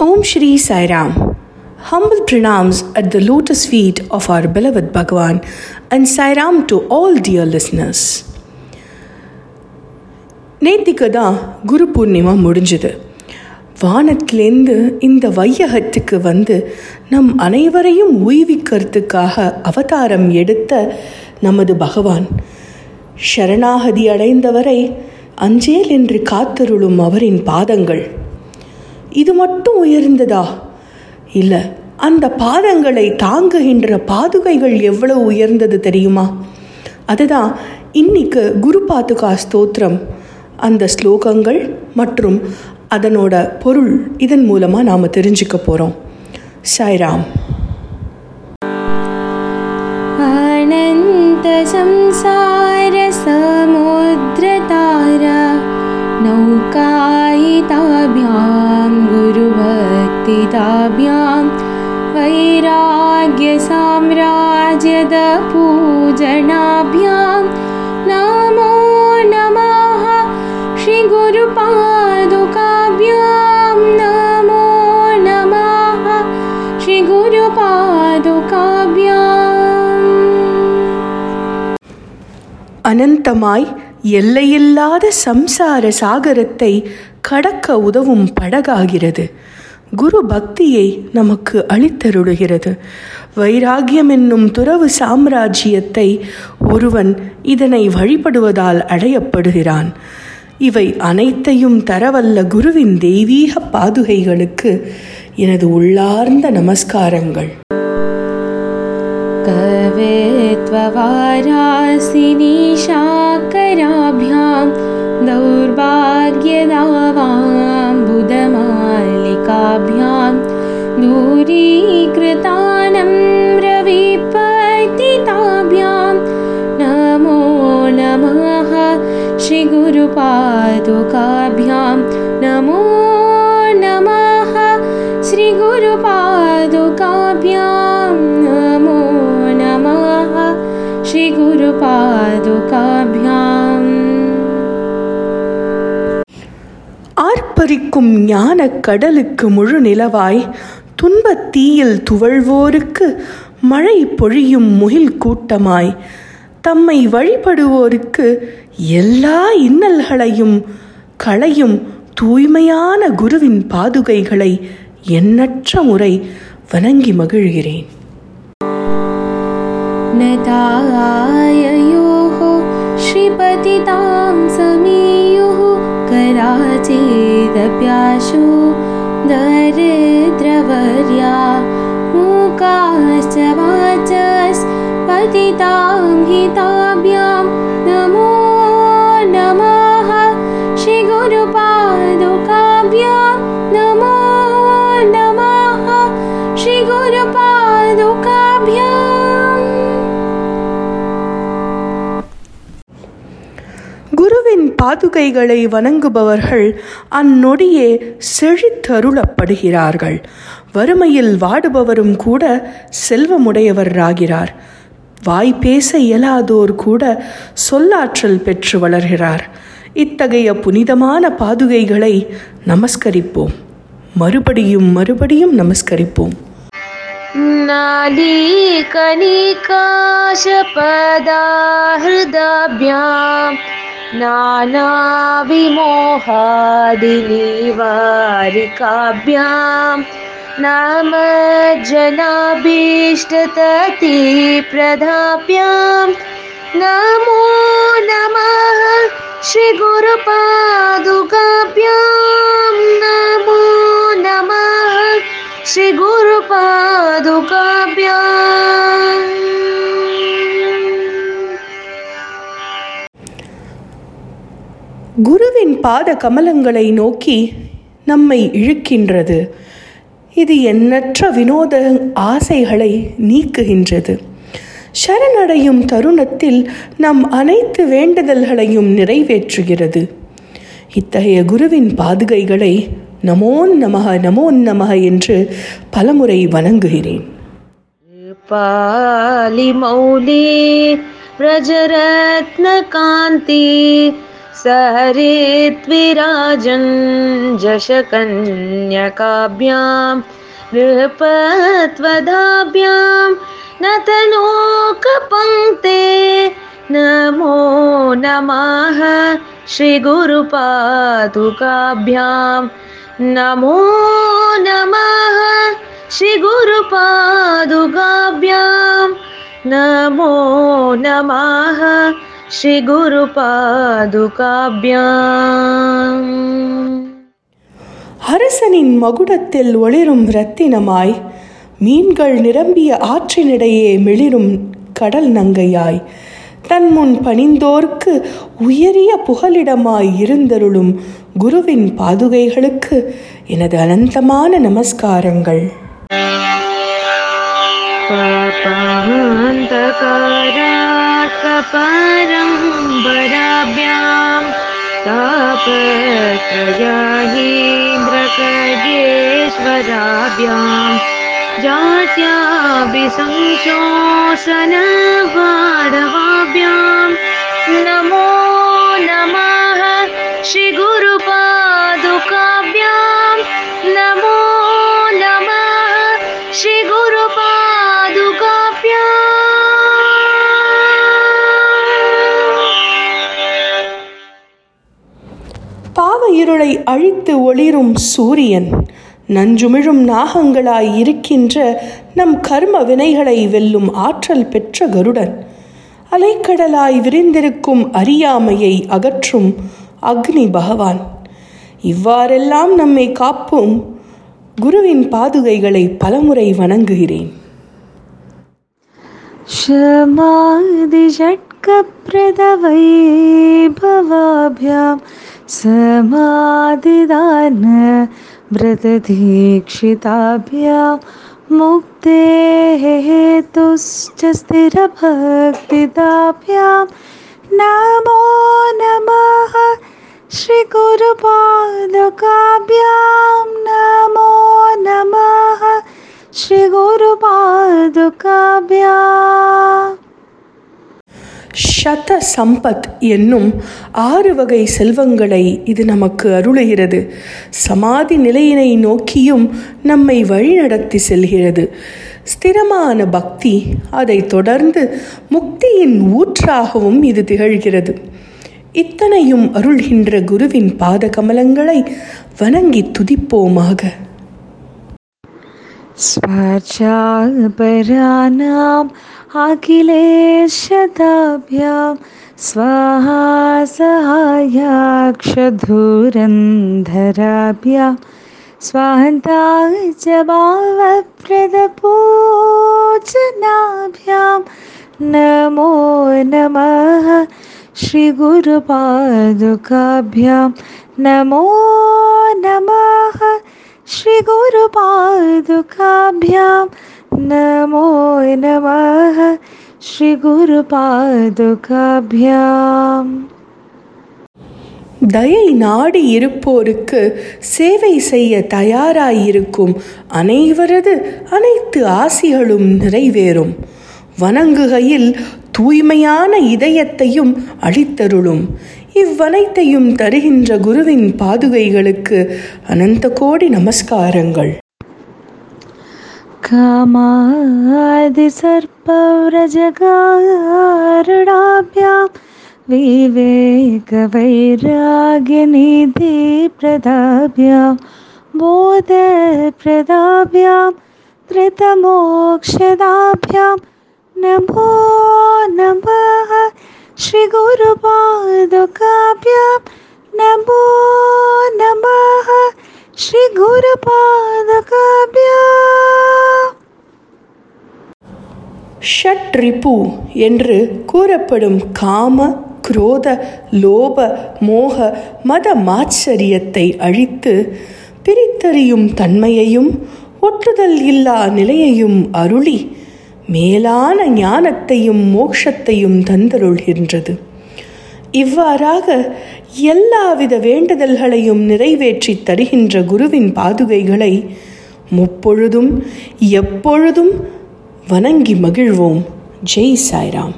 Om Shri Sai Ram. Humble pranams at the lotus feet of our beloved and and Sai Ram to all dear listeners. நேத்திக்கு தான் குரு பூர்ணிமா முடிஞ்சுது வானத்திலேருந்து இந்த வையகத்துக்கு வந்து நம் அனைவரையும் உய்விக்கிறதுக்காக அவதாரம் எடுத்த நமது பகவான் சரணாகதி அடைந்தவரை அஞ்சேல் என்று காத்தருளும் அவரின் பாதங்கள் இது மட்டும் உயர்ந்ததா இல்லை அந்த பாதங்களை தாங்குகின்ற பாதுகைகள் எவ்வளவு உயர்ந்தது தெரியுமா அதுதான் இன்னைக்கு குரு பாதுகா ஸ்தோத்திரம் அந்த ஸ்லோகங்கள் மற்றும் அதனோட பொருள் இதன் மூலமாக நாம் தெரிஞ்சுக்க போகிறோம் சாய்ராம் अनन्तसंसारसमुद्रतारा गुरुभक्तिताभ्यां वैराग्यसाम्राज्यदपूजनाभ्यां नमो नमः श्रीगुरुपादुकाभ्यां नमो नमः श्रीगुरुपादुकाभ्याम् அனந்தமாய் எல்லையில்லாத சம்சார சாகரத்தை கடக்க உதவும் படகாகிறது குரு பக்தியை நமக்கு அளித்தருடுகிறது. வைராகியம் என்னும் துறவு சாம்ராஜ்யத்தை ஒருவன் இதனை வழிபடுவதால் அடையப்படுகிறான். இவை அனைத்தையும் தரவல்ல குருவின் தெய்வீக பாதுகைகளுக்கு எனது உள்ளார்ந்த நமஸ்காரங்கள். கவே दूरीकृतानं रविपतिताभ्यां नमो नमः श्रीगुरुपादुकाभ्यां नमो नमः श्रीगुरुपादुकाभ्यां नमो नमः श्रीगुरुपादुकाभ्याम् ஆர்ப்பரிக்கும் ஞானக் கடலுக்கு முழு நிலவாய் துன்பத் தீயில் துவழ்வோருக்கு மழை பொழியும் முகில் கூட்டமாய் தம்மை வழிபடுவோருக்கு எல்லா இன்னல்களையும் களையும் தூய்மையான குருவின் பாதுகைகளை எண்ணற்ற முறை வணங்கி மகிழ்கிறேன் नताययोः श्रीपतितां समीयुः कराचेदप्याशो दरिद्रवर्या वाच पतिता குருவின் பாதுகைகளை வணங்குபவர்கள் அந்நொடியே செழித்தருளப்படுகிறார்கள் வறுமையில் வாடுபவரும் கூட செல்வமுடையவராகிறார் வாய் பேச இயலாதோர் கூட சொல்லாற்றல் பெற்று வளர்கிறார் இத்தகைய புனிதமான பாதுகைகளை நமஸ்கரிப்போம் மறுபடியும் மறுபடியும் நமஸ்கரிப்போம் नालीकनिकाशपदाहृदाभ्यां नानाविमोहादिनिवारिकाभ्यां नाम जनाभीष्टततिप्रदाभ्यां नमो नमः श्रीगुरुपादुकाभ्यां नमो नमः श्रीगुरुपादुकाभ्याम् குருவின் பாத கமலங்களை நோக்கி நம்மை இழுக்கின்றது இது எண்ணற்ற வினோத ஆசைகளை நீக்குகின்றது சரணடையும் தருணத்தில் நம் அனைத்து வேண்டுதல்களையும் நிறைவேற்றுகிறது இத்தகைய குருவின் பாதுகைகளை நமோ நமக நமோ நமக என்று பலமுறை வணங்குகிறேன் पालिमौली व्रजरत्नकान्ति सहरिद्विराजन् जशकन्यकाभ्यां नृपत्वदाभ्यां नतलोकपङ्क्ते नमो नमः श्रीगुरुपादुकाभ्यां नमो नमः श्रीगुरुपादुकाभ्यां नमो नमः ஸ்ரீகுருபாதுகாபியாம் அரசனின் மகுடத்தில் ஒளிரும் ரத்தினமாய் மீன்கள் நிரம்பிய ஆற்றினிடையே மிளிரும் கடல் நங்கையாய் தன் முன் பணிந்தோர்க்கு உயரிய புகலிடமாய் இருந்தருளும் குருவின் பாதுகைகளுக்கு எனது அனந்தமான நமஸ்காரங்கள். பாபாந்தகாரா तापत्रयाहीन्द्रकजेश्वराभ्यां जात्याभिसंशोषणवाडवाभ्यां नमो नमः இருளை அழித்து ஒளிரும் சூரியன் நஞ்சுமிழும் நாகங்களாய் இருக்கின்ற நம் கர்ம வினைகளை வெல்லும் ஆற்றல் பெற்ற கருடன். அலைக்கடலாய் விரிந்திருக்கும் அறியாமையை அகற்றும் அக்னி பகவான். இவ்வாறெல்லாம் நம்மை காப்பும் குருவின் பாதுகைகளை பலமுறை வணங்குகிறேன். ஷமாதி ஷட்க பிரதவை பவாபியாம் समाधिदान व्रतदीक्षिताभ्यां मुक्तेः हेतुश्च स्थिरभक्तिताभ्यां। नमो नमः श्रीगुरुपादुकाभ्यां। नमो नमः श्रीगुरुपादुकाभ्याम् ஷத சம்பத் என்னும் ஆறு வகை செல்வங்களை இது நமக்கு அருளுகிறது. சமாதி நிலையினை நோக்கியும் நம்மை வழிநடத்தி செல்கிறது. ஸ்திரமான பக்தி அதை தொடர்ந்து முக்தியின் ஊற்றாகவும் இது திகழ்கிறது. இத்தனையும் அருள்கின்ற குருவின் பாத கமலங்களை வணங்கி துதிப்போமாக. स्वार्चापराणाम् अखिलेशताभ्यां स्वाहा सहायाक्षधुरन्धराभ्यां स्वान्ताय च भावप्रदपूजनाभ्यां नमो नमः श्रीगुरुपादुकाभ्यां नमो नमः श्रीगुरुपादुकाभ्यां नमो नमः श्रीगुरुपादुकाभ्याम् தயை நாடி இருப்போருக்கு சேவை செய்ய தயாராயிருக்கும் அனைவரது அனைத்து ஆசிகளும் நிறைவேறும் வணங்குகையில் தூய்மையான இதயத்தையும் அளித்தருளும் இவ்வனைத்தையும் தருகின்ற குருவின் பாதுகைகளுக்கு அனந்த கோடி நமஸ்காரங்கள் कामादिसर्पव्रजगारणाभ्यां विवेकवैराग्यनिधिप्रदाभ्यां बोधप्रदाभ्यां धृतमोक्षदाभ्यां नमो नमः श्रीगुरुपादुकाभ्यां नमो नमः श्रीगुरुपादुकाभ्याम् ஷட் ரிபு என்று கூறப்படும் காம குரோத லோப மோக மத மாச்சரியத்தை அழித்து பிரித்தறியும் தன்மையையும் ஒட்டுதல் இல்லா நிலையையும் அருளி மேலான ஞானத்தையும் மோட்சத்தையும் தந்தருள்கின்றது. இவ்வாறாக எல்லாவித வேண்டுதல்களையும் நிறைவேற்றி தருகின்ற குருவின் பாதுகைகளை முப்பொழுதும் எப்பொழுதும் வணங்கி மகிழ்வோம். ஜெய் சாய்ராம்.